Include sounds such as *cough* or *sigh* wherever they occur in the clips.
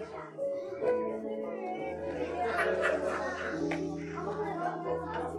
哈哈哈哈哈！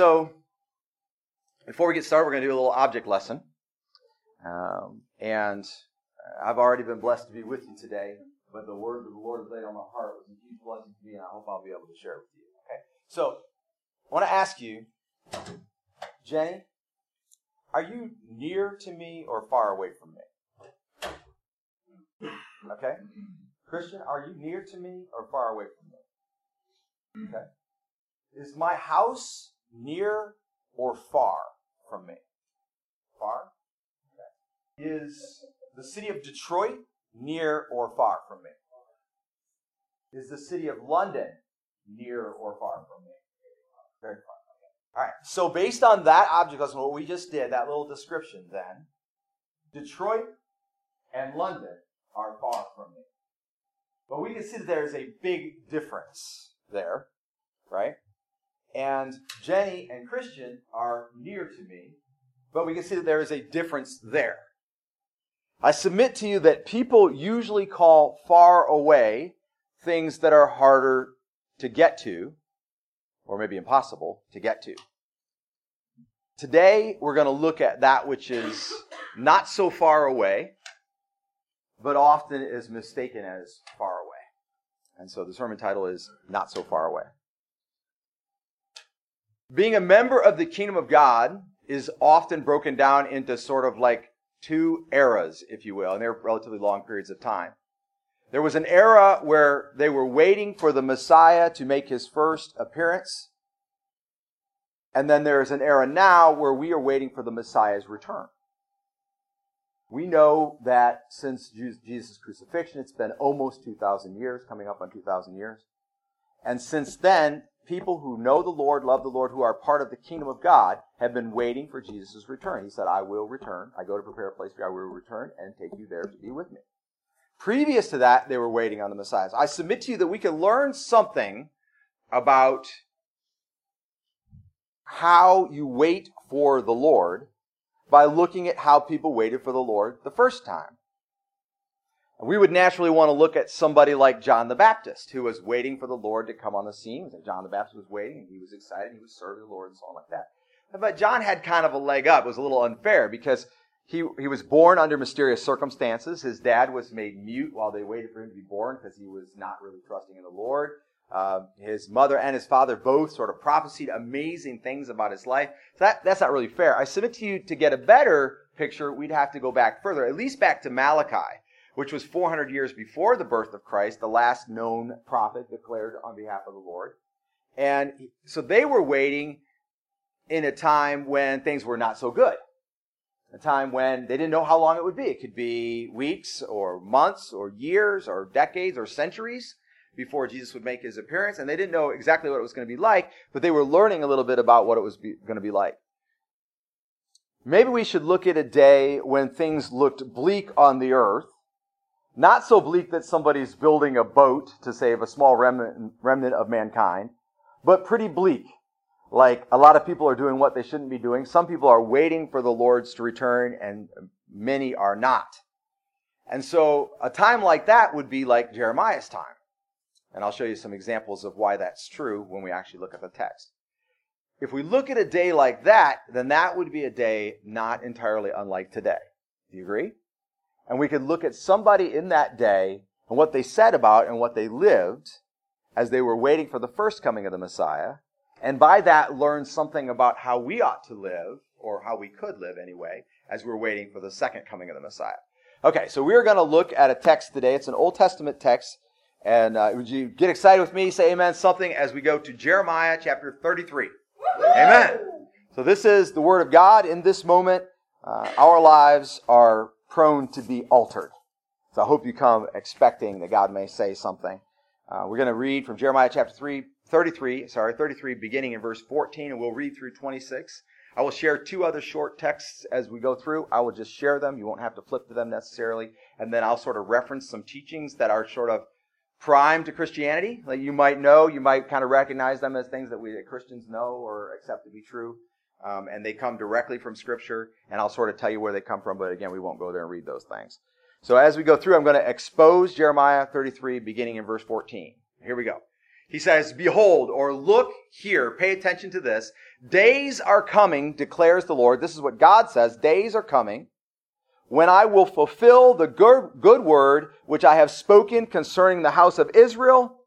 So before we get started, we're going to do a little object lesson. Um, and I've already been blessed to be with you today, but the word that the Lord laid on my heart was a huge blessing to me, and I hope I'll be able to share it with you. Okay, so I want to ask you, Jenny, are you near to me or far away from me? Okay? Christian, are you near to me or far away from me? Okay? Is my house near or far from me? Far? Okay. Is the city of Detroit near or far from me? Is the city of London near or far from me? Very far. All right. So based on that object lesson, what we just did, that little description, then Detroit and London are far from me. But we can see that there is a big difference there, right? And Jenny and Christian are near to me, but we can see that there is a difference there. I submit to you that people usually call far away things that are harder to get to, or maybe impossible to get to. Today, we're going to look at that which is not so far away, but often is mistaken as far away. And so the sermon title is Not So Far Away. Being a member of the kingdom of God is often broken down into sort of like two eras, if you will, and they're relatively long periods of time. There was an era where they were waiting for the Messiah to make his first appearance. And then there's an era now where we are waiting for the Messiah's return. We know that since Jesus' crucifixion, it's been almost 2,000 years, coming up on 2,000 years. And since then, people who know the Lord, love the Lord, who are part of the kingdom of God, have been waiting for Jesus' return. He said, I will return. I go to prepare a place for you. I will return and take you there to be with me. Previous to that, they were waiting on the Messiah. I submit to you that we can learn something about how you wait for the Lord by looking at how people waited for the Lord the first time. We would naturally want to look at somebody like John the Baptist, who was waiting for the Lord to come on the scene. John the Baptist was waiting, and he was excited, he was serving the Lord, and so on like that. But John had kind of a leg up. It was a little unfair because he, he was born under mysterious circumstances. His dad was made mute while they waited for him to be born because he was not really trusting in the Lord. Uh, his mother and his father both sort of prophesied amazing things about his life. So that, that's not really fair. I submit to you to get a better picture, we'd have to go back further, at least back to Malachi, which was 400 years before the birth of Christ, the last known prophet declared on behalf of the Lord. And so they were waiting in a time when things were not so good. A time when they didn't know how long it would be. It could be weeks or months or years or decades or centuries before Jesus would make his appearance, and they didn't know exactly what it was going to be like, but they were learning a little bit about what it was be, going to be like. Maybe we should look at a day when things looked bleak on the earth, not so bleak that somebody's building a boat to save a small remnant, of mankind, but pretty bleak. Like a lot of people are doing what they shouldn't be doing. Some people are waiting for the Lord's to return, and many are not. And so a time like that would be like Jeremiah's time. And I'll show you some examples of why that's true when we actually look at the text. If we look at a day like that, then that would be a day not entirely unlike today. Do you agree? And we could look at somebody in that day and what they said about and what they lived as they were waiting for the first coming of the Messiah, and by that learn something about how we ought to live, or how we could live anyway, as we're waiting for the second coming of the Messiah. Okay, so we're going to look at a text today. It's an Old Testament text and uh, would you get excited with me? Say amen something as we go to Jeremiah chapter 33. Amen. So this is the word of God. In this moment, uh, our lives are prone to be altered. So I hope you come expecting that God may say something. Uh, we're going to read from Jeremiah chapter 3, 33, sorry, 33, beginning in verse 14, and we'll read through 26. I will share two other short texts as we go through. I will just share them. You won't have to flip to them necessarily. And then I'll sort of reference some teachings that are sort of prime to Christianity. Like you might know, you might kind of recognize them as things that we that Christians know or accept to be true. Um, and they come directly from Scripture, and I'll sort of tell you where they come from, but again, we won't go there and read those things. So as we go through, I'm going to expose Jeremiah 33, beginning in verse 14. Here we go. He says, Behold, or look here, pay attention to this. Days are coming, declares the Lord. This is what God says. Days are coming when I will fulfill the good, good word which I have spoken concerning the house of Israel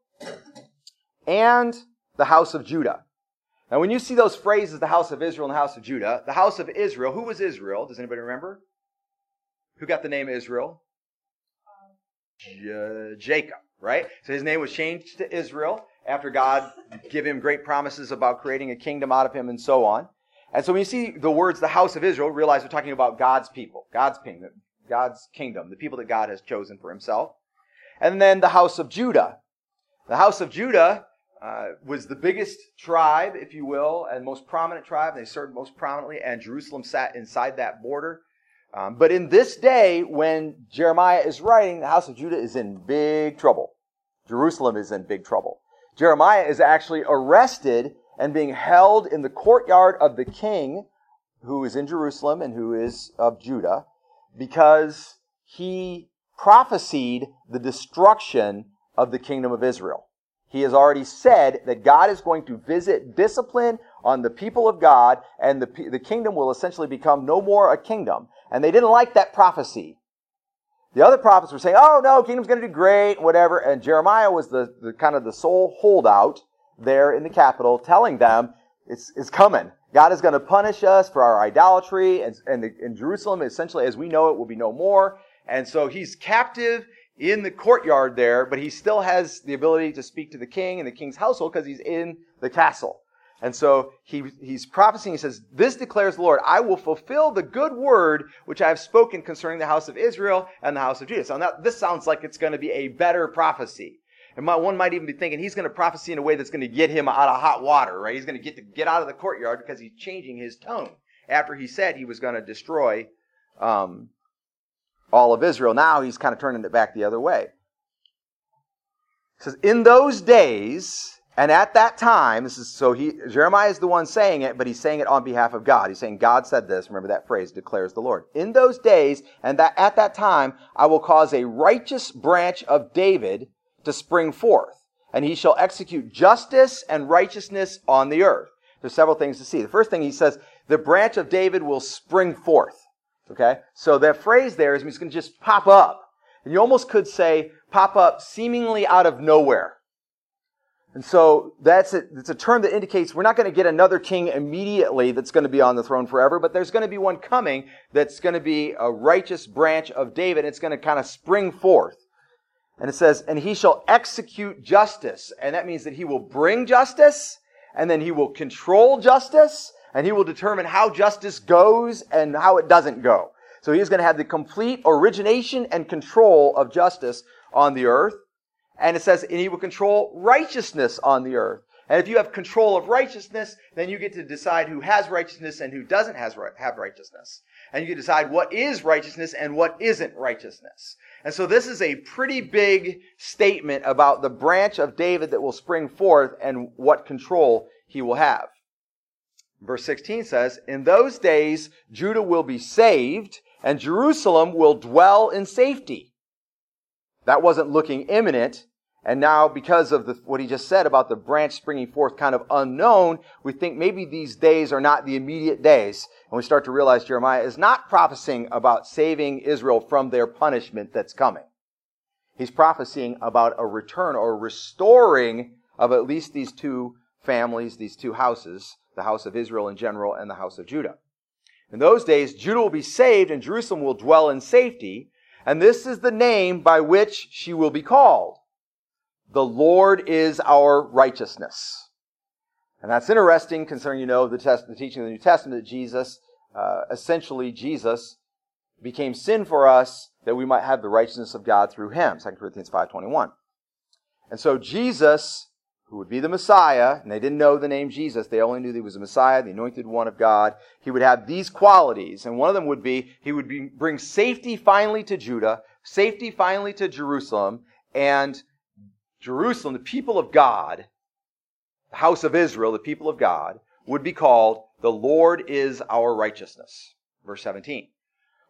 and the house of Judah. Now, when you see those phrases, the house of Israel and the house of Judah, the house of Israel, who was Israel? Does anybody remember? Who got the name Israel? Jacob, right? So his name was changed to Israel after God *laughs* gave him great promises about creating a kingdom out of him and so on. And so when you see the words the house of Israel, realize we're talking about God's people, God's kingdom, God's kingdom, the people that God has chosen for himself. And then the house of Judah. The house of Judah uh, was the biggest tribe, if you will, and most prominent tribe. They served most prominently, and Jerusalem sat inside that border. Um, but in this day, when Jeremiah is writing, the house of Judah is in big trouble. Jerusalem is in big trouble. Jeremiah is actually arrested and being held in the courtyard of the king who is in Jerusalem and who is of Judah because he prophesied the destruction of the kingdom of Israel. He has already said that God is going to visit discipline on the people of God and the, the kingdom will essentially become no more a kingdom. And they didn't like that prophecy. The other prophets were saying, oh no, kingdom's going to do great, whatever. And Jeremiah was the, the kind of the sole holdout there in the capital telling them it's, it's coming. God is going to punish us for our idolatry, and, and in Jerusalem, essentially, as we know it, will be no more. And so he's captive in the courtyard there, but he still has the ability to speak to the king and the king's household because he's in the castle. And so he, he's prophesying, he says, This declares the Lord, I will fulfill the good word which I have spoken concerning the house of Israel and the house of Judah. So now this sounds like it's going to be a better prophecy. And my, one might even be thinking he's going to prophesy in a way that's going to get him out of hot water, right? He's going to get to get out of the courtyard because he's changing his tone after he said he was going to destroy um, all of Israel. Now he's kind of turning it back the other way. He says, In those days, and at that time, this is so he Jeremiah is the one saying it, but he's saying it on behalf of God. He's saying, God said this. Remember that phrase, declares the Lord. In those days, and that at that time, I will cause a righteous branch of David to spring forth, and he shall execute justice and righteousness on the earth. There's several things to see. The first thing he says, the branch of David will spring forth. Okay? So that phrase there is it's going to just pop up. And you almost could say pop up seemingly out of nowhere. And so that's a, it's a term that indicates we're not going to get another king immediately that's going to be on the throne forever, but there's going to be one coming that's going to be a righteous branch of David. It's going to kind of spring forth. And it says, and he shall execute justice. And that means that he will bring justice, and then he will control justice, and he will determine how justice goes and how it doesn't go. So he is going to have the complete origination and control of justice on the earth. And it says, and he will control righteousness on the earth. And if you have control of righteousness, then you get to decide who has righteousness and who doesn't have righteousness. And you can decide what is righteousness and what isn't righteousness. And so this is a pretty big statement about the branch of David that will spring forth and what control he will have. Verse 16 says, In those days Judah will be saved and Jerusalem will dwell in safety. That wasn't looking imminent. And now, because of the, what he just said about the branch springing forth kind of unknown, we think maybe these days are not the immediate days. And we start to realize Jeremiah is not prophesying about saving Israel from their punishment that's coming. He's prophesying about a return or restoring of at least these two families, these two houses, the house of Israel in general and the house of Judah. In those days, Judah will be saved and Jerusalem will dwell in safety. And this is the name by which she will be called. The Lord is our righteousness. And that's interesting concerning, you know, the, test, the teaching of the New Testament that Jesus, uh, essentially Jesus, became sin for us that we might have the righteousness of God through him. 2 Corinthians 5.21. And so Jesus, who would be the Messiah, and they didn't know the name Jesus, they only knew that he was the Messiah, the anointed one of God, he would have these qualities. And one of them would be, he would be, bring safety finally to Judah, safety finally to Jerusalem, and Jerusalem, the people of God, the house of Israel, the people of God, would be called, the Lord is our righteousness. Verse 17.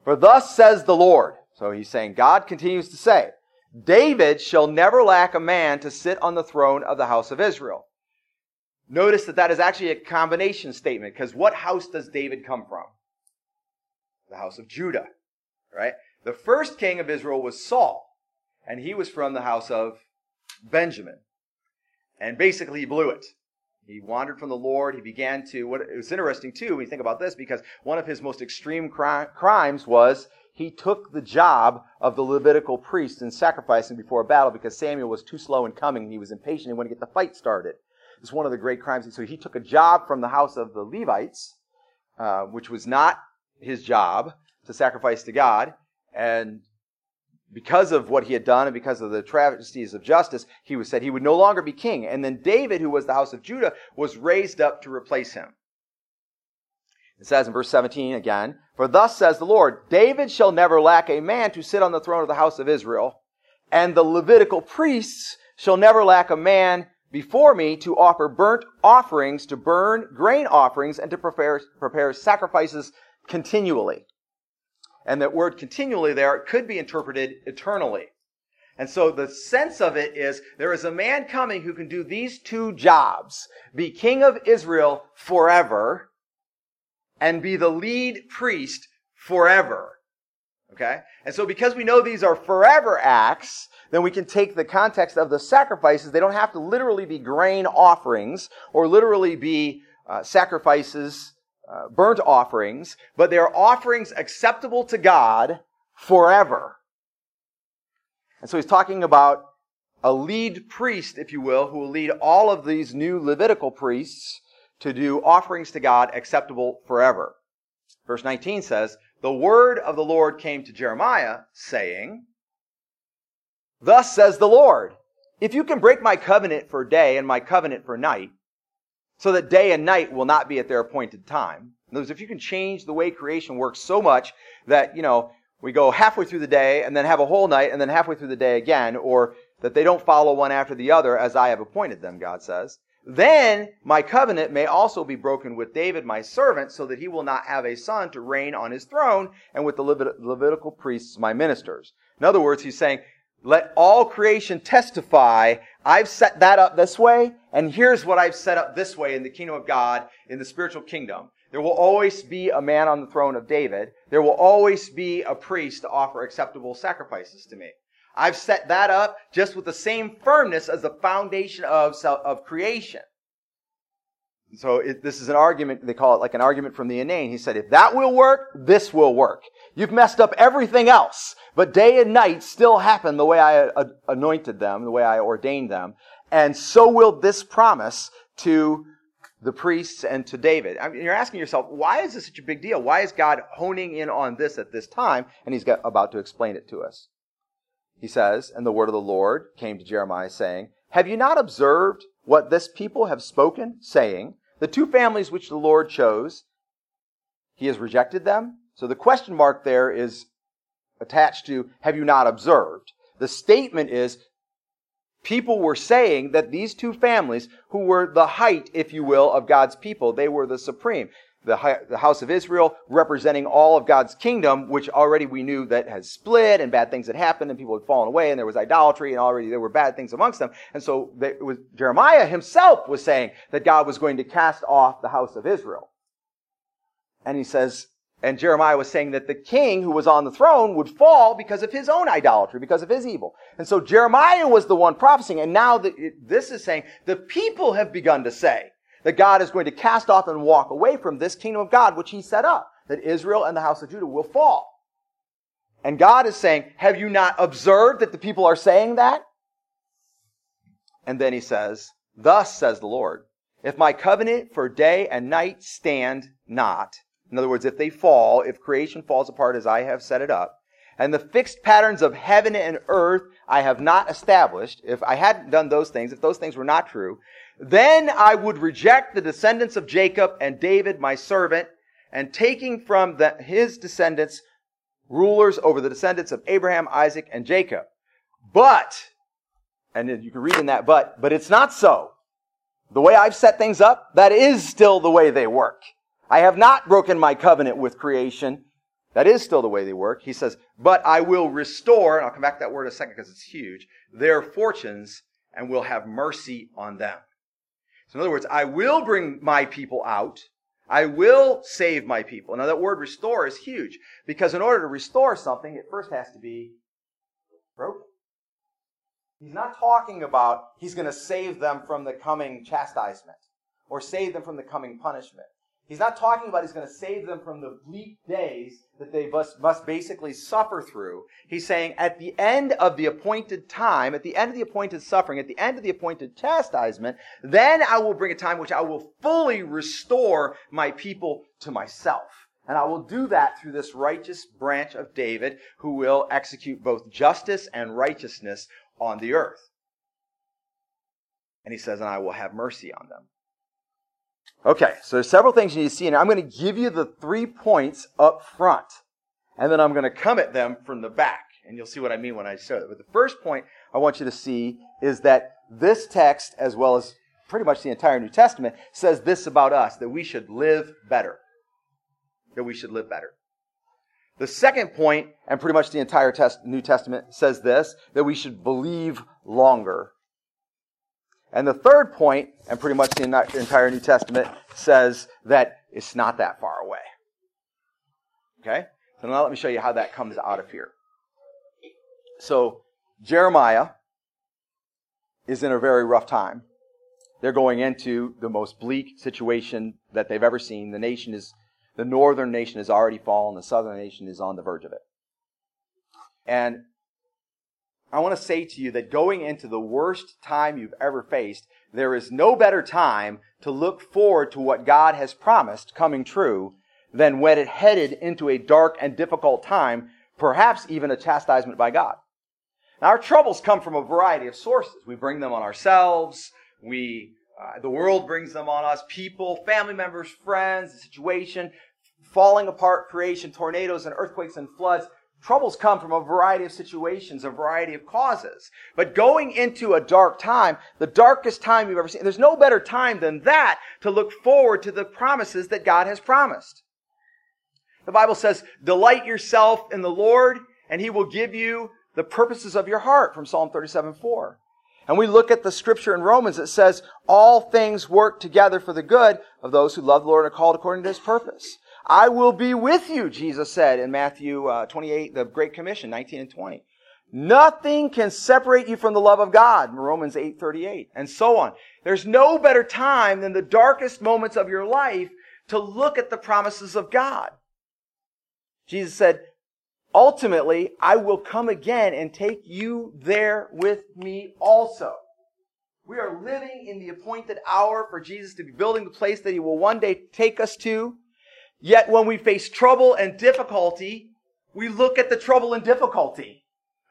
For thus says the Lord. So he's saying, God continues to say, David shall never lack a man to sit on the throne of the house of Israel. Notice that that is actually a combination statement because what house does David come from? The house of Judah, right? The first king of Israel was Saul, and he was from the house of Benjamin. And basically he blew it. He wandered from the Lord. He began to, what it was interesting too, when you think about this, because one of his most extreme cri- crimes was he took the job of the Levitical priest in sacrificing before a battle because Samuel was too slow in coming and he was impatient and wanted to get the fight started. It's one of the great crimes. So he took a job from the house of the Levites, uh, which was not his job to sacrifice to God, and because of what he had done and because of the travesties of justice, he was said he would no longer be king. And then David, who was the house of Judah, was raised up to replace him. It says in verse 17 again, For thus says the Lord, David shall never lack a man to sit on the throne of the house of Israel, and the Levitical priests shall never lack a man before me to offer burnt offerings, to burn grain offerings, and to prepare, prepare sacrifices continually. And that word continually there could be interpreted eternally. And so the sense of it is there is a man coming who can do these two jobs, be king of Israel forever, and be the lead priest forever. Okay? And so because we know these are forever acts, then we can take the context of the sacrifices. They don't have to literally be grain offerings or literally be uh, sacrifices, uh, burnt offerings, but they are offerings acceptable to God forever. And so he's talking about a lead priest, if you will, who will lead all of these new Levitical priests to do offerings to God acceptable forever. Verse 19 says, The word of the Lord came to Jeremiah, saying, Thus says the Lord, if you can break my covenant for day and my covenant for night, so that day and night will not be at their appointed time. In other words, if you can change the way creation works so much that, you know, we go halfway through the day and then have a whole night and then halfway through the day again, or that they don't follow one after the other as I have appointed them, God says. Then my covenant may also be broken with David, my servant, so that he will not have a son to reign on his throne, and with the Levit- Levitical priests, my ministers. In other words, he's saying, let all creation testify, I've set that up this way, and here's what I've set up this way in the kingdom of God, in the spiritual kingdom. There will always be a man on the throne of David. There will always be a priest to offer acceptable sacrifices to me. I've set that up just with the same firmness as the foundation of, of creation. So it, this is an argument, they call it like an argument from the inane. He said, if that will work, this will work. You've messed up everything else, but day and night still happen the way I uh, anointed them, the way I ordained them. And so will this promise to the priests and to David. I mean, you're asking yourself, why is this such a big deal? Why is God honing in on this at this time? And he's got, about to explain it to us. He says, And the word of the Lord came to Jeremiah, saying, Have you not observed what this people have spoken, saying, The two families which the Lord chose, he has rejected them? So the question mark there is attached to, Have you not observed? The statement is, People were saying that these two families, who were the height, if you will, of God's people, they were the supreme the, the house of Israel representing all of God's kingdom, which already we knew that has split and bad things had happened and people had fallen away and there was idolatry and already there were bad things amongst them. And so they, was, Jeremiah himself was saying that God was going to cast off the house of Israel. And he says, and Jeremiah was saying that the king who was on the throne would fall because of his own idolatry, because of his evil. And so Jeremiah was the one prophesying. And now the, this is saying the people have begun to say, that God is going to cast off and walk away from this kingdom of God, which he set up, that Israel and the house of Judah will fall. And God is saying, have you not observed that the people are saying that? And then he says, thus says the Lord, if my covenant for day and night stand not, in other words, if they fall, if creation falls apart as I have set it up, and the fixed patterns of heaven and earth I have not established, if I hadn't done those things, if those things were not true, then I would reject the descendants of Jacob and David, my servant, and taking from the, his descendants rulers over the descendants of Abraham, Isaac, and Jacob. But, and you can read in that but, but it's not so. The way I've set things up, that is still the way they work. I have not broken my covenant with creation That is still the way they work. He says, but I will restore, and I'll come back to that word in a second because it's huge, their fortunes and will have mercy on them. So in other words, I will bring my people out. I will save my people. Now that word restore is huge because in order to restore something, it first has to be broken. He's not talking about he's going to save them from the coming chastisement or save them from the coming punishment. He's not talking about he's going to save them from the bleak days that they must, must basically suffer through. He's saying at the end of the appointed time, at the end of the appointed suffering, at the end of the appointed chastisement, then I will bring a time which I will fully restore my people to myself. And I will do that through this righteous branch of David who will execute both justice and righteousness on the earth. And he says, and I will have mercy on them. Okay, so there's several things you need to see, and I'm going to give you the three points up front, and then I'm going to come at them from the back, and you'll see what I mean when I show it. But the first point I want you to see is that this text, as well as pretty much the entire New Testament, says this about us that we should live better. That we should live better. The second point, and pretty much the entire New Testament, says this that we should believe longer. And the third point, and pretty much the entire New Testament, says that it's not that far away. Okay? So now let me show you how that comes out of here. So, Jeremiah is in a very rough time. They're going into the most bleak situation that they've ever seen. The nation is, the northern nation has already fallen, the southern nation is on the verge of it. And I want to say to you that going into the worst time you've ever faced, there is no better time to look forward to what God has promised coming true than when it headed into a dark and difficult time, perhaps even a chastisement by God. Now, our troubles come from a variety of sources. We bring them on ourselves. We, uh, the world brings them on us. People, family members, friends, the situation, falling apart creation, tornadoes and earthquakes and floods. Troubles come from a variety of situations, a variety of causes. But going into a dark time, the darkest time you've ever seen, there's no better time than that to look forward to the promises that God has promised. The Bible says, delight yourself in the Lord and he will give you the purposes of your heart from Psalm 37, 4. And we look at the scripture in Romans that says, all things work together for the good of those who love the Lord and are called according to his purpose. I will be with you, Jesus said in Matthew uh, 28, the Great Commission, 19 and 20. Nothing can separate you from the love of God, Romans 8, 38, and so on. There's no better time than the darkest moments of your life to look at the promises of God. Jesus said, ultimately, I will come again and take you there with me also. We are living in the appointed hour for Jesus to be building the place that he will one day take us to. Yet when we face trouble and difficulty, we look at the trouble and difficulty.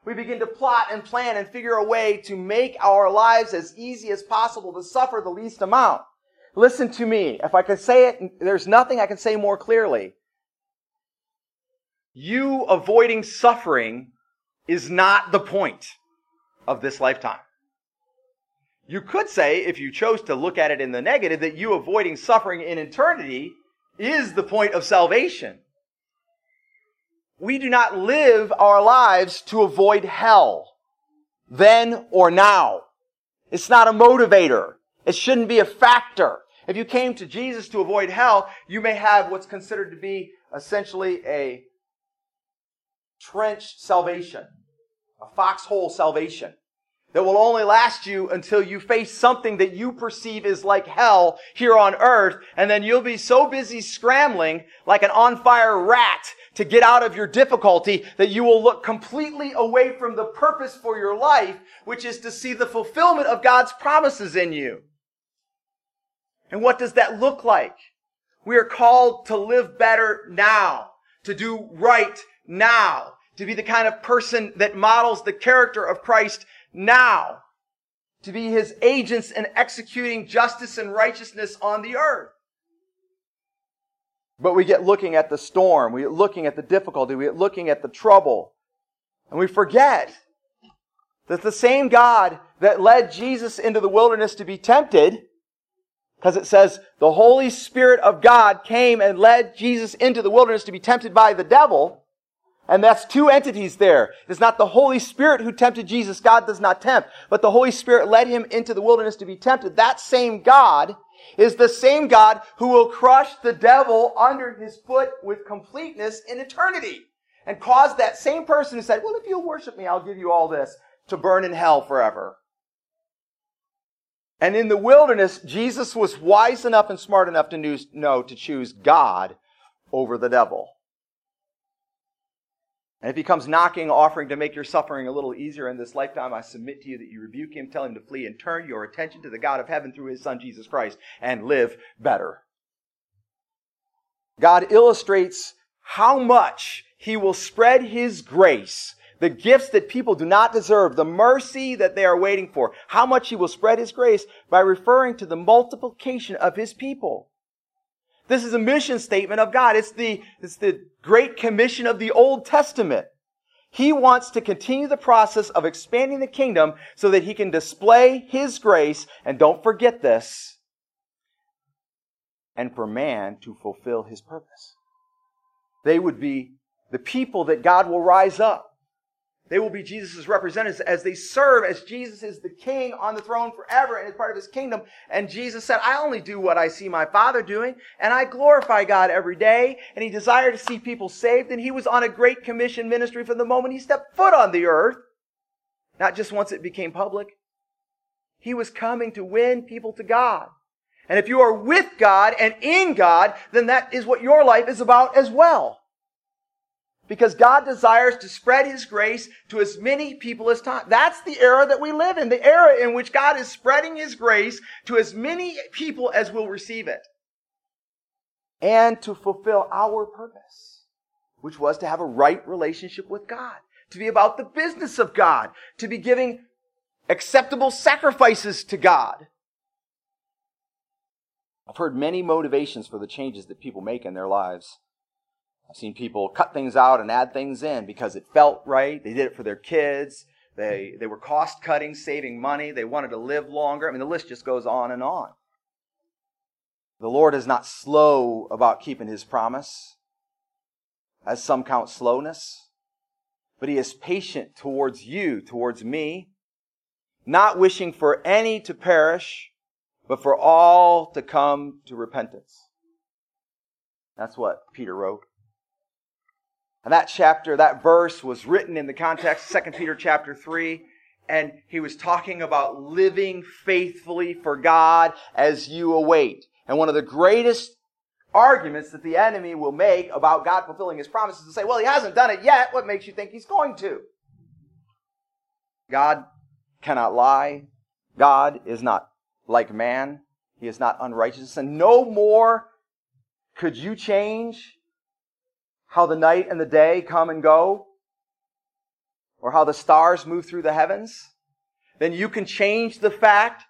We begin to plot and plan and figure a way to make our lives as easy as possible to suffer the least amount. Listen to me. If I can say it, there's nothing I can say more clearly. You avoiding suffering is not the point of this lifetime. You could say, if you chose to look at it in the negative, that you avoiding suffering in eternity is the point of salvation. We do not live our lives to avoid hell, then or now. It's not a motivator. It shouldn't be a factor. If you came to Jesus to avoid hell, you may have what's considered to be essentially a trench salvation, a foxhole salvation that will only last you until you face something that you perceive is like hell here on earth. And then you'll be so busy scrambling like an on fire rat to get out of your difficulty that you will look completely away from the purpose for your life, which is to see the fulfillment of God's promises in you. And what does that look like? We are called to live better now, to do right now, to be the kind of person that models the character of Christ now to be his agents in executing justice and righteousness on the earth. But we get looking at the storm, we get looking at the difficulty, we get looking at the trouble, and we forget that the same God that led Jesus into the wilderness to be tempted Because it says the Holy Spirit of God came and led Jesus into the wilderness to be tempted by the devil. And that's two entities there. It's not the Holy Spirit who tempted Jesus. God does not tempt. But the Holy Spirit led him into the wilderness to be tempted. That same God is the same God who will crush the devil under his foot with completeness in eternity. And cause that same person who said, well, if you'll worship me, I'll give you all this, to burn in hell forever. And in the wilderness, Jesus was wise enough and smart enough to know to choose God over the devil. And if he comes knocking, offering to make your suffering a little easier in this lifetime, I submit to you that you rebuke him, tell him to flee, and turn your attention to the God of heaven through his Son, Jesus Christ, and live better. God illustrates how much he will spread his grace the gifts that people do not deserve, the mercy that they are waiting for, how much he will spread his grace by referring to the multiplication of his people. This is a mission statement of God. It's the, it's the great commission of the Old Testament. He wants to continue the process of expanding the kingdom so that he can display his grace, and don't forget this, and for man to fulfill his purpose. They would be the people that God will rise up they will be Jesus' representatives as they serve as Jesus is the king on the throne forever and is part of his kingdom. And Jesus said, I only do what I see my Father doing, and I glorify God every day. And he desired to see people saved, and he was on a great commission ministry from the moment he stepped foot on the earth. Not just once it became public. He was coming to win people to God. And if you are with God and in God, then that is what your life is about as well. Because God desires to spread His grace to as many people as time. That's the era that we live in, the era in which God is spreading His grace to as many people as will receive it. And to fulfill our purpose, which was to have a right relationship with God, to be about the business of God, to be giving acceptable sacrifices to God. I've heard many motivations for the changes that people make in their lives. I've seen people cut things out and add things in because it felt right. They did it for their kids. They, they were cost cutting, saving money. They wanted to live longer. I mean, the list just goes on and on. The Lord is not slow about keeping his promise, as some count slowness, but he is patient towards you, towards me, not wishing for any to perish, but for all to come to repentance. That's what Peter wrote. And that chapter, that verse was written in the context, 2 Peter chapter 3, and he was talking about living faithfully for God as you await. And one of the greatest arguments that the enemy will make about God fulfilling his promises is to say, well, he hasn't done it yet. What makes you think he's going to? God cannot lie. God is not like man. He is not unrighteous. And no more could you change how the night and the day come and go, or how the stars move through the heavens, then you can change the fact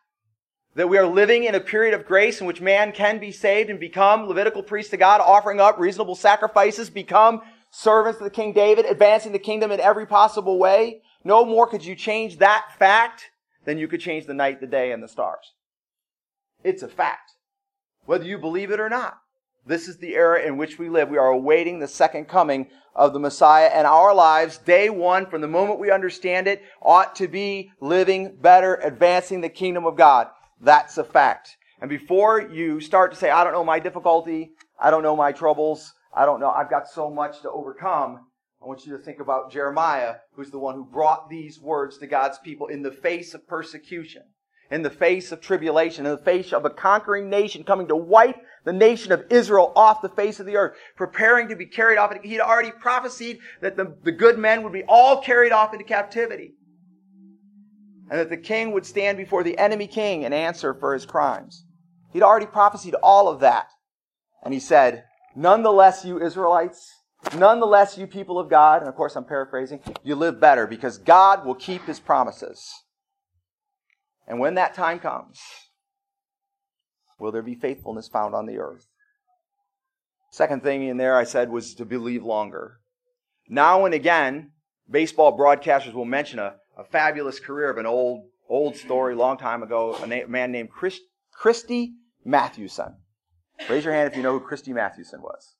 that we are living in a period of grace in which man can be saved and become Levitical priests to God, offering up reasonable sacrifices, become servants to the King David, advancing the kingdom in every possible way. No more could you change that fact than you could change the night, the day, and the stars. It's a fact. Whether you believe it or not. This is the era in which we live. We are awaiting the second coming of the Messiah, and our lives, day one, from the moment we understand it, ought to be living better, advancing the kingdom of God. That's a fact. And before you start to say, I don't know my difficulty, I don't know my troubles, I don't know, I've got so much to overcome, I want you to think about Jeremiah, who's the one who brought these words to God's people in the face of persecution in the face of tribulation, in the face of a conquering nation coming to wipe the nation of Israel off the face of the earth, preparing to be carried off. He'd already prophesied that the, the good men would be all carried off into captivity. And that the king would stand before the enemy king and answer for his crimes. He'd already prophesied all of that. And he said, Nonetheless, you Israelites, nonetheless, you people of God, and of course I'm paraphrasing, you live better because God will keep his promises. And when that time comes, will there be faithfulness found on the earth? Second thing in there I said was to believe longer. Now and again, baseball broadcasters will mention a, a fabulous career of an old, old story, long time ago, a na- man named Chris, Christy Mathewson? Raise your hand if you know who Christy Mathewson was.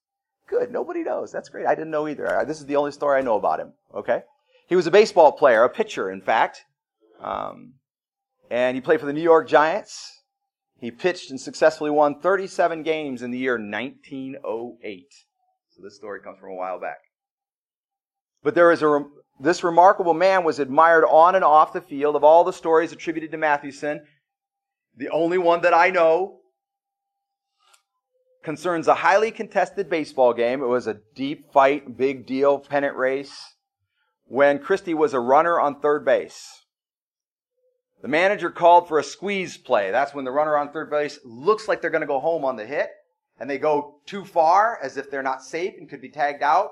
Good. Nobody knows. That's great. I didn't know either. This is the only story I know about him. Okay. He was a baseball player, a pitcher, in fact. Um, and he played for the New York Giants. He pitched and successfully won 37 games in the year 1908. So this story comes from a while back. But there is a, this remarkable man was admired on and off the field of all the stories attributed to Mathewson. The only one that I know concerns a highly contested baseball game. It was a deep fight, big deal, pennant race, when Christy was a runner on third base. The manager called for a squeeze play. That's when the runner on third base looks like they're going to go home on the hit, and they go too far as if they're not safe and could be tagged out.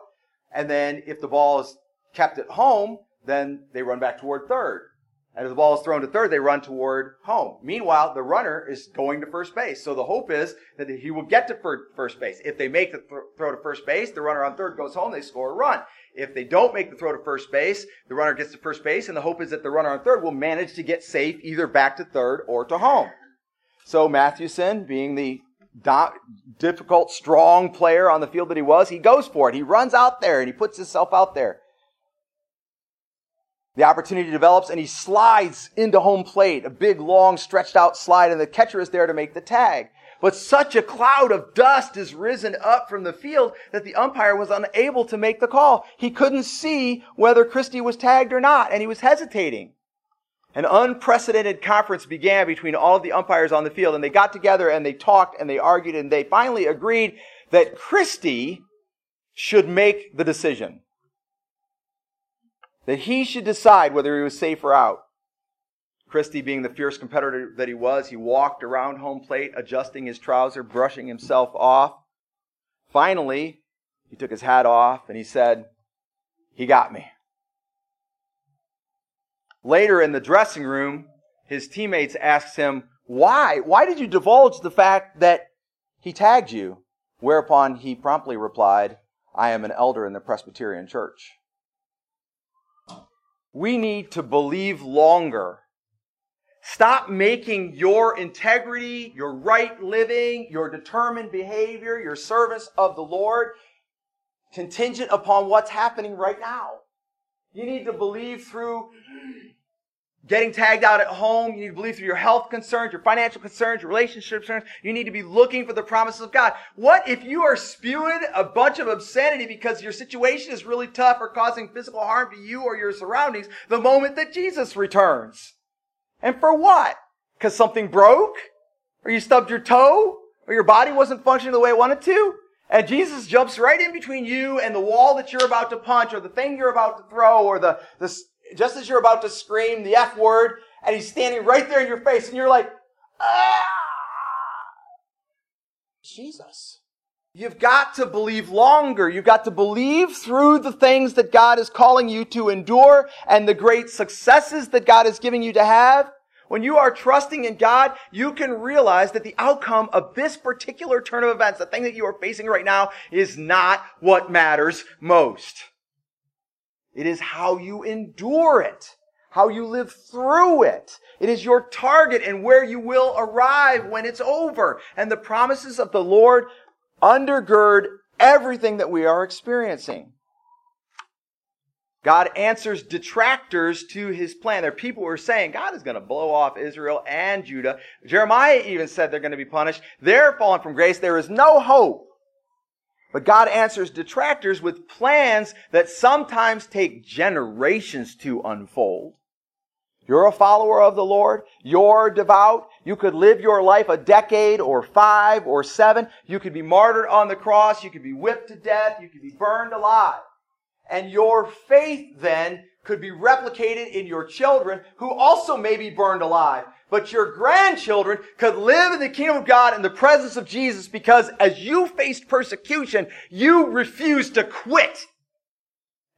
And then if the ball is kept at home, then they run back toward third. And if the ball is thrown to third, they run toward home. Meanwhile, the runner is going to first base. So the hope is that he will get to first base. If they make the throw to first base, the runner on third goes home, they score a run. If they don't make the throw to first base, the runner gets to first base, and the hope is that the runner on third will manage to get safe either back to third or to home. So Mathewson, being the difficult, strong player on the field that he was, he goes for it. He runs out there and he puts himself out there. The opportunity develops and he slides into home plate, a big, long, stretched out slide, and the catcher is there to make the tag. But such a cloud of dust is risen up from the field that the umpire was unable to make the call. He couldn't see whether Christy was tagged or not, and he was hesitating. An unprecedented conference began between all of the umpires on the field, and they got together and they talked and they argued and they finally agreed that Christy should make the decision that he should decide whether he was safe or out. Christy, being the fierce competitor that he was, he walked around home plate, adjusting his trouser, brushing himself off. Finally, he took his hat off and he said, He got me. Later in the dressing room, his teammates asked him, Why? Why did you divulge the fact that he tagged you? Whereupon he promptly replied, I am an elder in the Presbyterian Church. We need to believe longer. Stop making your integrity, your right living, your determined behavior, your service of the Lord contingent upon what's happening right now. You need to believe through getting tagged out at home. You need to believe through your health concerns, your financial concerns, your relationship concerns. You need to be looking for the promises of God. What if you are spewing a bunch of obscenity because your situation is really tough or causing physical harm to you or your surroundings the moment that Jesus returns? And for what? Because something broke? Or you stubbed your toe? Or your body wasn't functioning the way it wanted to? And Jesus jumps right in between you and the wall that you're about to punch, or the thing you're about to throw, or the, the just as you're about to scream the F word, and he's standing right there in your face, and you're like, ah! Jesus. You've got to believe longer. You've got to believe through the things that God is calling you to endure and the great successes that God is giving you to have. When you are trusting in God, you can realize that the outcome of this particular turn of events, the thing that you are facing right now, is not what matters most. It is how you endure it, how you live through it. It is your target and where you will arrive when it's over. And the promises of the Lord undergird everything that we are experiencing. God answers detractors to his plan. There are people who are saying God is going to blow off Israel and Judah. Jeremiah even said they're going to be punished. They're fallen from grace. There is no hope. But God answers detractors with plans that sometimes take generations to unfold. You're a follower of the Lord. You're devout. You could live your life a decade or five or seven. You could be martyred on the cross. You could be whipped to death. You could be burned alive. And your faith then could be replicated in your children who also may be burned alive but your grandchildren could live in the kingdom of God in the presence of Jesus because as you faced persecution, you refused to quit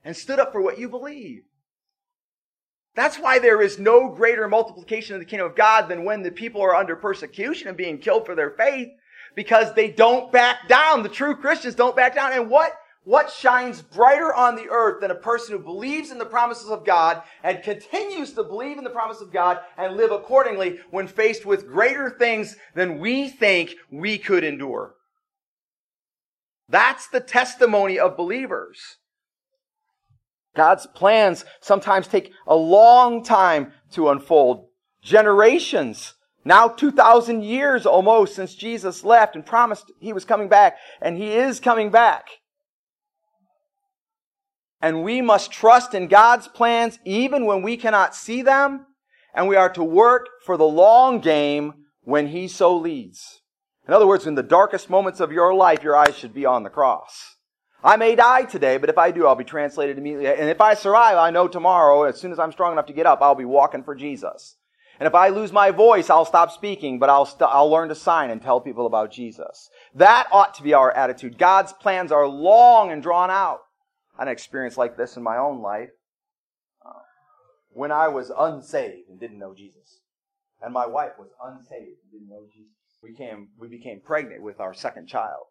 and stood up for what you believe. That's why there is no greater multiplication of the kingdom of God than when the people are under persecution and being killed for their faith because they don't back down. The true Christians don't back down. And what, What shines brighter on the earth than a person who believes in the promises of God and continues to believe in the promise of God and live accordingly when faced with greater things than we think we could endure? That's the testimony of believers. God's plans sometimes take a long time to unfold. Generations. Now 2,000 years almost since Jesus left and promised he was coming back. And he is coming back. And we must trust in God's plans even when we cannot see them. And we are to work for the long game when he so leads. In other words, in the darkest moments of your life, your eyes should be on the cross. I may die today, but if I do, I'll be translated immediately. And if I survive, I know tomorrow, as soon as I'm strong enough to get up, I'll be walking for Jesus. And if I lose my voice, I'll stop speaking, but I'll, st- I'll learn to sign and tell people about Jesus. That ought to be our attitude. God's plans are long and drawn out. I had an experience like this in my own life uh, when I was unsaved and didn't know Jesus. And my wife was unsaved and didn't know Jesus. We, came, we became pregnant with our second child.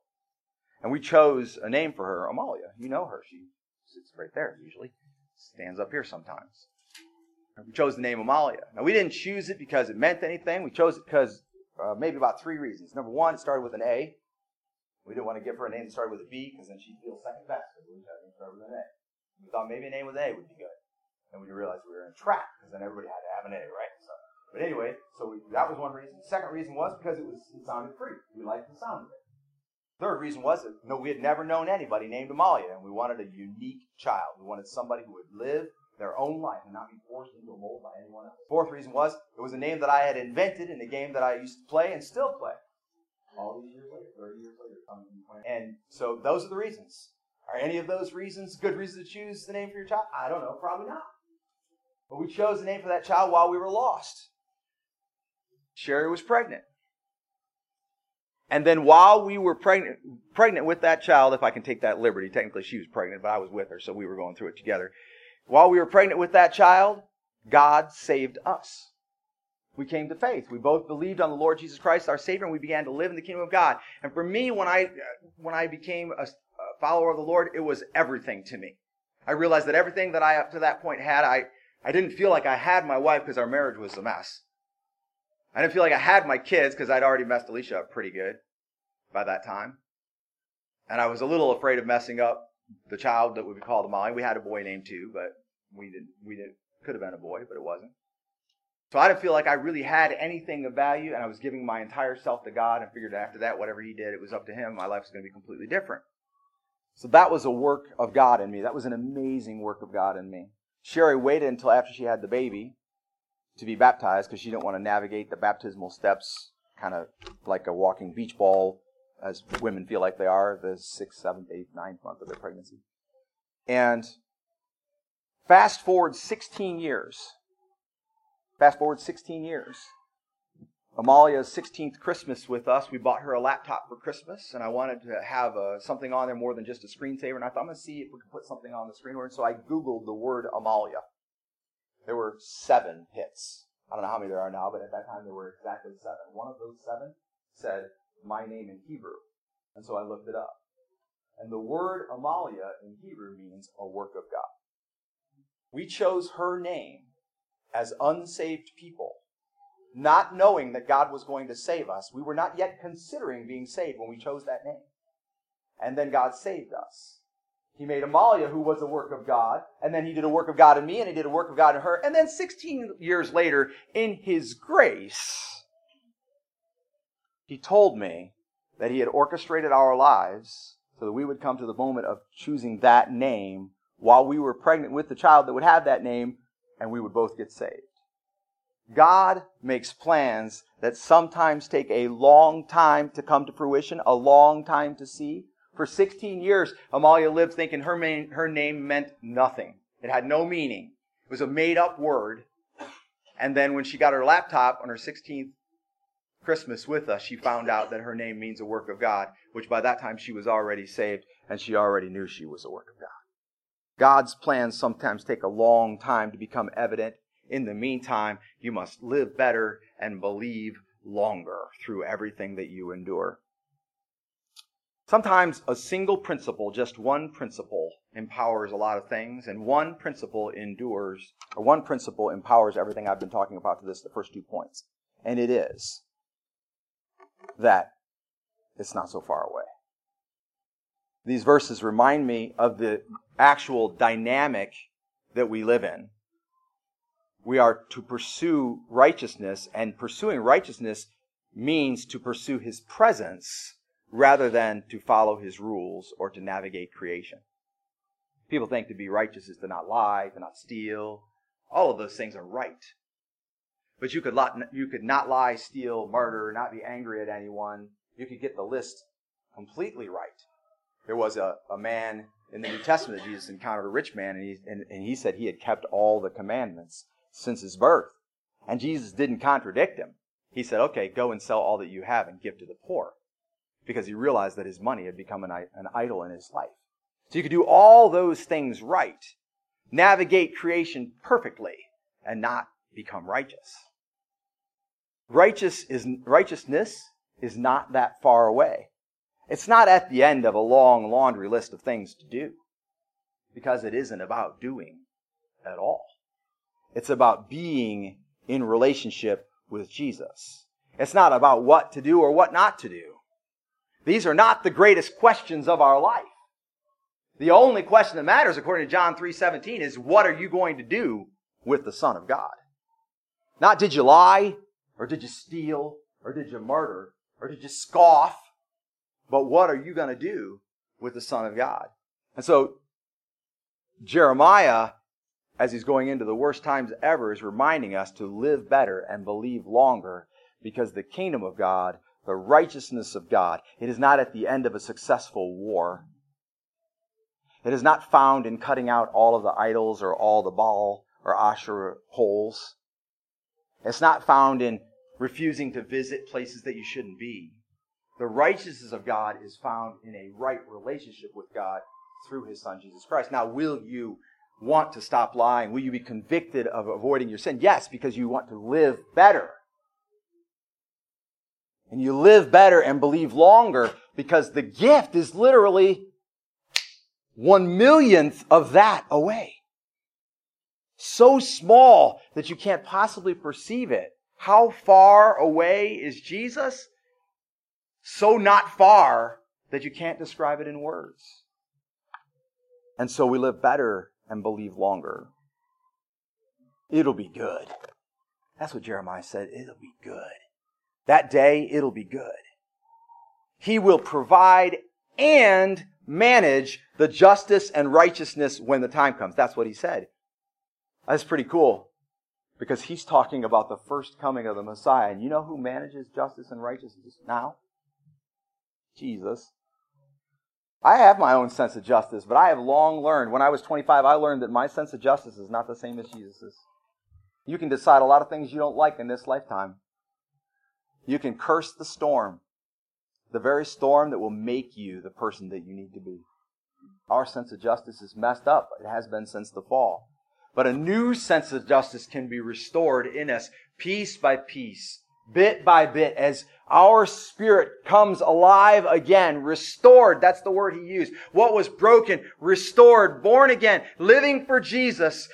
And we chose a name for her, Amalia. You know her. She sits right there usually. Stands up here sometimes. We chose the name Amalia. Now, we didn't choose it because it meant anything. We chose it because uh, maybe about three reasons. Number one, it started with an A. We didn't want to give her a name that started with a B because then she'd feel second best. So we had to with an A. We thought maybe a name with an A would be good. And we realized we were in trap because then everybody had to have an A, right? So, but anyway, so we, that was one reason. The second reason was because it was it sounded free. We liked the sound of it. Third reason was that no, we had never known anybody named Amalia, and we wanted a unique child. We wanted somebody who would live their own life and not be forced into a mold by anyone else. Fourth reason was it was a name that I had invented in a game that I used to play and still play. All these years later, 30 years later, and so those are the reasons. Are any of those reasons good reasons to choose the name for your child? I don't know, probably not. But we chose the name for that child while we were lost. Sherry was pregnant. And then while we were pregnant, pregnant with that child, if I can take that liberty, technically she was pregnant, but I was with her, so we were going through it together. While we were pregnant with that child, God saved us. We came to faith. We both believed on the Lord Jesus Christ, our Savior, and we began to live in the kingdom of God. And for me, when I when I became a, follower of the Lord, it was everything to me. I realized that everything that I up to that point had, I I didn't feel like I had my wife because our marriage was a mess. I didn't feel like I had my kids because I'd already messed Alicia up pretty good by that time. And I was a little afraid of messing up the child that would be called Molly. We had a boy named too, but we didn't, we didn't, could have been a boy, but it wasn't. So I didn't feel like I really had anything of value and I was giving my entire self to God and figured after that, whatever he did, it was up to him. My life was going to be completely different. So that was a work of God in me. That was an amazing work of God in me. Sherry waited until after she had the baby to be baptized because she didn't want to navigate the baptismal steps kind of like a walking beach ball, as women feel like they are the sixth, seventh, eighth, ninth month of their pregnancy. And fast forward 16 years. Fast forward 16 years. Amalia's 16th Christmas with us, we bought her a laptop for Christmas, and I wanted to have uh, something on there more than just a screensaver. And I thought, I'm going to see if we can put something on the screen. So I Googled the word Amalia. There were seven hits. I don't know how many there are now, but at that time there were exactly seven. One of those seven said, my name in Hebrew. And so I looked it up. And the word Amalia in Hebrew means a work of God. We chose her name as unsaved people, not knowing that God was going to save us. We were not yet considering being saved when we chose that name. And then God saved us. He made Amalia, who was a work of God, and then he did a work of God in me, and he did a work of God in her. And then 16 years later, in his grace, he told me that he had orchestrated our lives so that we would come to the moment of choosing that name while we were pregnant with the child that would have that name, and we would both get saved. God makes plans that sometimes take a long time to come to fruition, a long time to see. For 16 years, Amalia lived thinking her, main, her name meant nothing. It had no meaning. It was a made up word. And then when she got her laptop on her 16th Christmas with us, she found out that her name means a work of God, which by that time she was already saved and she already knew she was a work of God. God's plans sometimes take a long time to become evident. In the meantime, you must live better and believe longer through everything that you endure. Sometimes a single principle, just one principle, empowers a lot of things, and one principle endures, or one principle empowers everything I've been talking about to this, the first two points. And it is that it's not so far away. These verses remind me of the actual dynamic that we live in. We are to pursue righteousness, and pursuing righteousness means to pursue His presence rather than to follow His rules or to navigate creation. People think to be righteous is to not lie, to not steal. All of those things are right. But you could, you could not lie, steal, murder, not be angry at anyone. You could get the list completely right. There was a, a man in the New Testament that Jesus encountered a rich man, and he, and, and he said he had kept all the commandments since his birth. And Jesus didn't contradict him. He said, okay, go and sell all that you have and give to the poor. Because he realized that his money had become an, an idol in his life. So you could do all those things right, navigate creation perfectly, and not become righteous. Righteous is, righteousness is not that far away. It's not at the end of a long laundry list of things to do, because it isn't about doing at all. It's about being in relationship with Jesus. It's not about what to do or what not to do. These are not the greatest questions of our life. The only question that matters, according to John 3.17, is what are you going to do with the Son of God? Not did you lie, or did you steal, or did you murder, or did you scoff, but what are you going to do with the Son of God? And so, Jeremiah as he's going into the worst times ever, is reminding us to live better and believe longer because the kingdom of God, the righteousness of God, it is not at the end of a successful war. It is not found in cutting out all of the idols or all the Baal or Asherah poles. It's not found in refusing to visit places that you shouldn't be. The righteousness of God is found in a right relationship with God through his son Jesus Christ. Now, will you want to stop lying? Will you be convicted of avoiding your sin? Yes, because you want to live better. And you live better and believe longer because the gift is literally one millionth of that away. So small that you can't possibly perceive it. How far away is Jesus? So not far that you can't describe it in words. And so we live better and believe longer. It'll be good. That's what Jeremiah said. It'll be good. That day, it'll be good. He will provide and manage the justice and righteousness when the time comes. That's what he said. That's pretty cool because he's talking about the first coming of the Messiah. And you know who manages justice and righteousness now? Jesus. I have my own sense of justice, but I have long learned, when I was 25, I learned that my sense of justice is not the same as Jesus's. You can decide a lot of things you don't like in this lifetime. You can curse the storm, the very storm that will make you the person that you need to be. Our sense of justice is messed up. It has been since the fall. But a new sense of justice can be restored in us piece by piece bit by bit as our spirit comes alive again, restored. That's the word he used. What was broken, restored, born again, living for Jesus,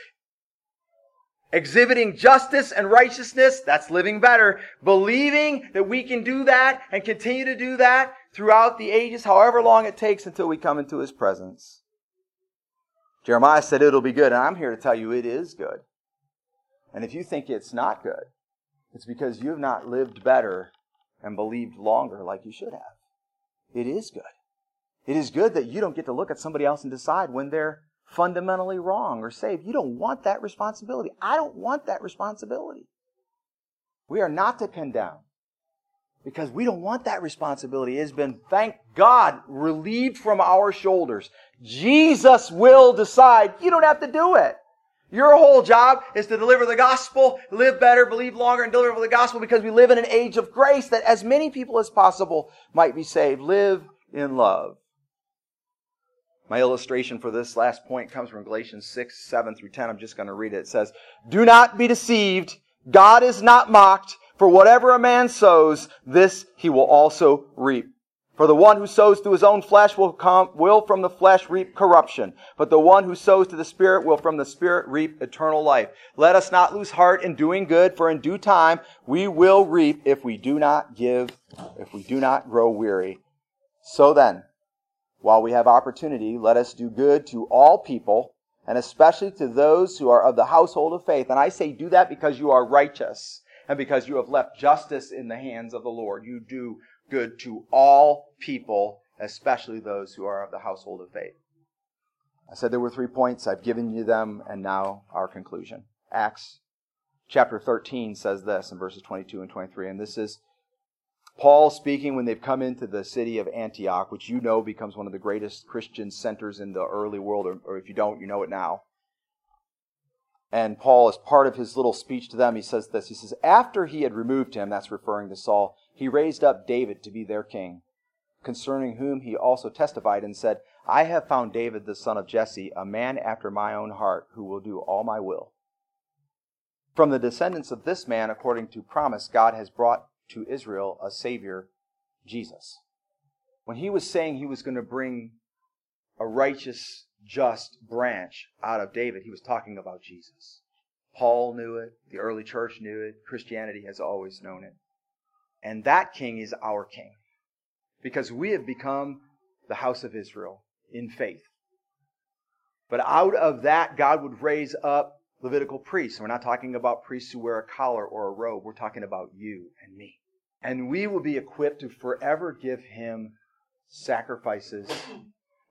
exhibiting justice and righteousness. That's living better. Believing that we can do that and continue to do that throughout the ages, however long it takes until we come into his presence. Jeremiah said it'll be good, and I'm here to tell you it is good. And if you think it's not good, it's because you have not lived better and believed longer like you should have. It is good. It is good that you don't get to look at somebody else and decide when they're fundamentally wrong or saved. You don't want that responsibility. I don't want that responsibility. We are not to condemn because we don't want that responsibility. It has been, thank God, relieved from our shoulders. Jesus will decide. You don't have to do it. Your whole job is to deliver the gospel, live better, believe longer, and deliver the gospel because we live in an age of grace that as many people as possible might be saved. Live in love. My illustration for this last point comes from Galatians 6, 7 through 10. I'm just going to read it. It says, Do not be deceived. God is not mocked. For whatever a man sows, this he will also reap. For the one who sows to his own flesh will, come, will from the flesh reap corruption, but the one who sows to the Spirit will from the Spirit reap eternal life. Let us not lose heart in doing good, for in due time we will reap if we do not give, if we do not grow weary. So then, while we have opportunity, let us do good to all people, and especially to those who are of the household of faith. And I say do that because you are righteous and because you have left justice in the hands of the Lord. You do good to all people, especially those who are of the household of faith. I said there were three points. I've given you them, and now our conclusion. Acts chapter 13 says this in verses 22 and 23, and this is Paul speaking when they've come into the city of Antioch, which you know becomes one of the greatest Christian centers in the early world, or, or if you don't, you know it now. And Paul, as part of his little speech to them, he says this. He says, After he had removed him, that's referring to Saul, he raised up David to be their king, concerning whom he also testified and said, I have found David the son of Jesse, a man after my own heart, who will do all my will. From the descendants of this man, according to promise, God has brought to Israel a Savior, Jesus. When he was saying he was going to bring a righteous, just branch out of David, he was talking about Jesus. Paul knew it, the early church knew it, Christianity has always known it. And that king is our king. Because we have become the house of Israel in faith. But out of that, God would raise up Levitical priests. We're not talking about priests who wear a collar or a robe. We're talking about you and me. And we will be equipped to forever give him sacrifices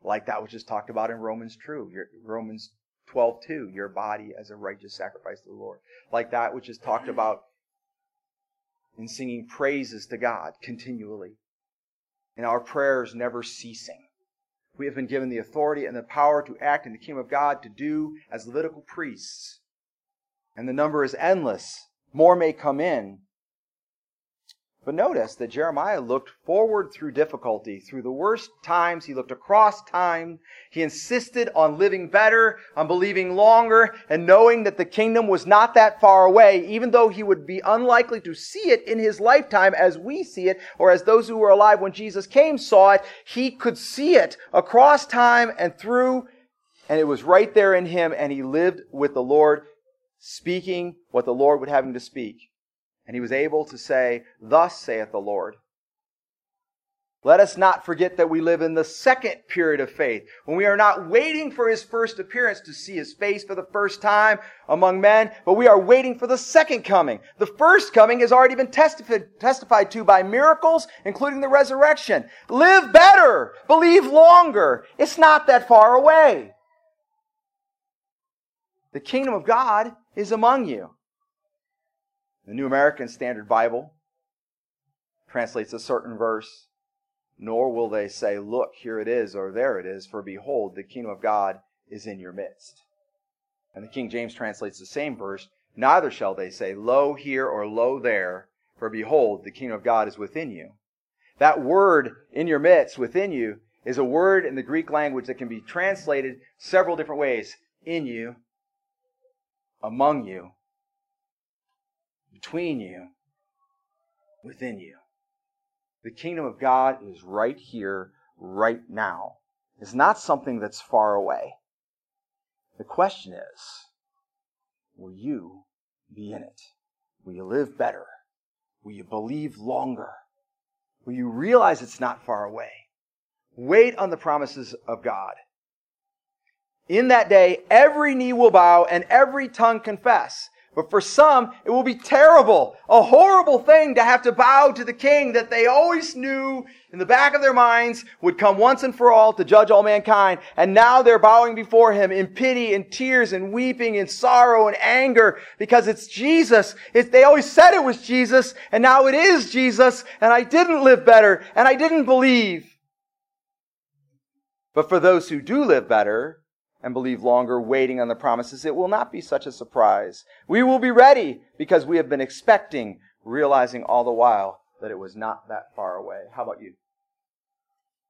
like that which is talked about in Romans true. Romans 12, 2, your body as a righteous sacrifice to the Lord. Like that which is talked about in singing praises to God continually, and our prayers never ceasing. We have been given the authority and the power to act in the kingdom of God to do as Levitical priests. And the number is endless. More may come in. But notice that Jeremiah looked forward through difficulty, through the worst times. He looked across time. He insisted on living better, on believing longer, and knowing that the kingdom was not that far away, even though he would be unlikely to see it in his lifetime as we see it, or as those who were alive when Jesus came saw it. He could see it across time and through, and it was right there in him, and he lived with the Lord, speaking what the Lord would have him to speak. And he was able to say, Thus saith the Lord. Let us not forget that we live in the second period of faith, when we are not waiting for his first appearance to see his face for the first time among men, but we are waiting for the second coming. The first coming has already been testified, testified to by miracles, including the resurrection. Live better, believe longer. It's not that far away. The kingdom of God is among you. The New American Standard Bible translates a certain verse, nor will they say, Look, here it is, or there it is, for behold, the kingdom of God is in your midst. And the King James translates the same verse, Neither shall they say, Lo here or lo there, for behold, the kingdom of God is within you. That word in your midst, within you, is a word in the Greek language that can be translated several different ways. In you, among you, between you, within you. The kingdom of God is right here, right now. It's not something that's far away. The question is, will you be in it? Will you live better? Will you believe longer? Will you realize it's not far away? Wait on the promises of God. In that day, every knee will bow and every tongue confess but for some, it will be terrible, a horrible thing to have to bow to the king that they always knew in the back of their minds would come once and for all to judge all mankind. And now they're bowing before him in pity and tears and weeping and sorrow and anger because it's Jesus. It's, they always said it was Jesus and now it is Jesus and I didn't live better and I didn't believe. But for those who do live better, and believe longer, waiting on the promises, it will not be such a surprise. We will be ready because we have been expecting, realizing all the while that it was not that far away. How about you?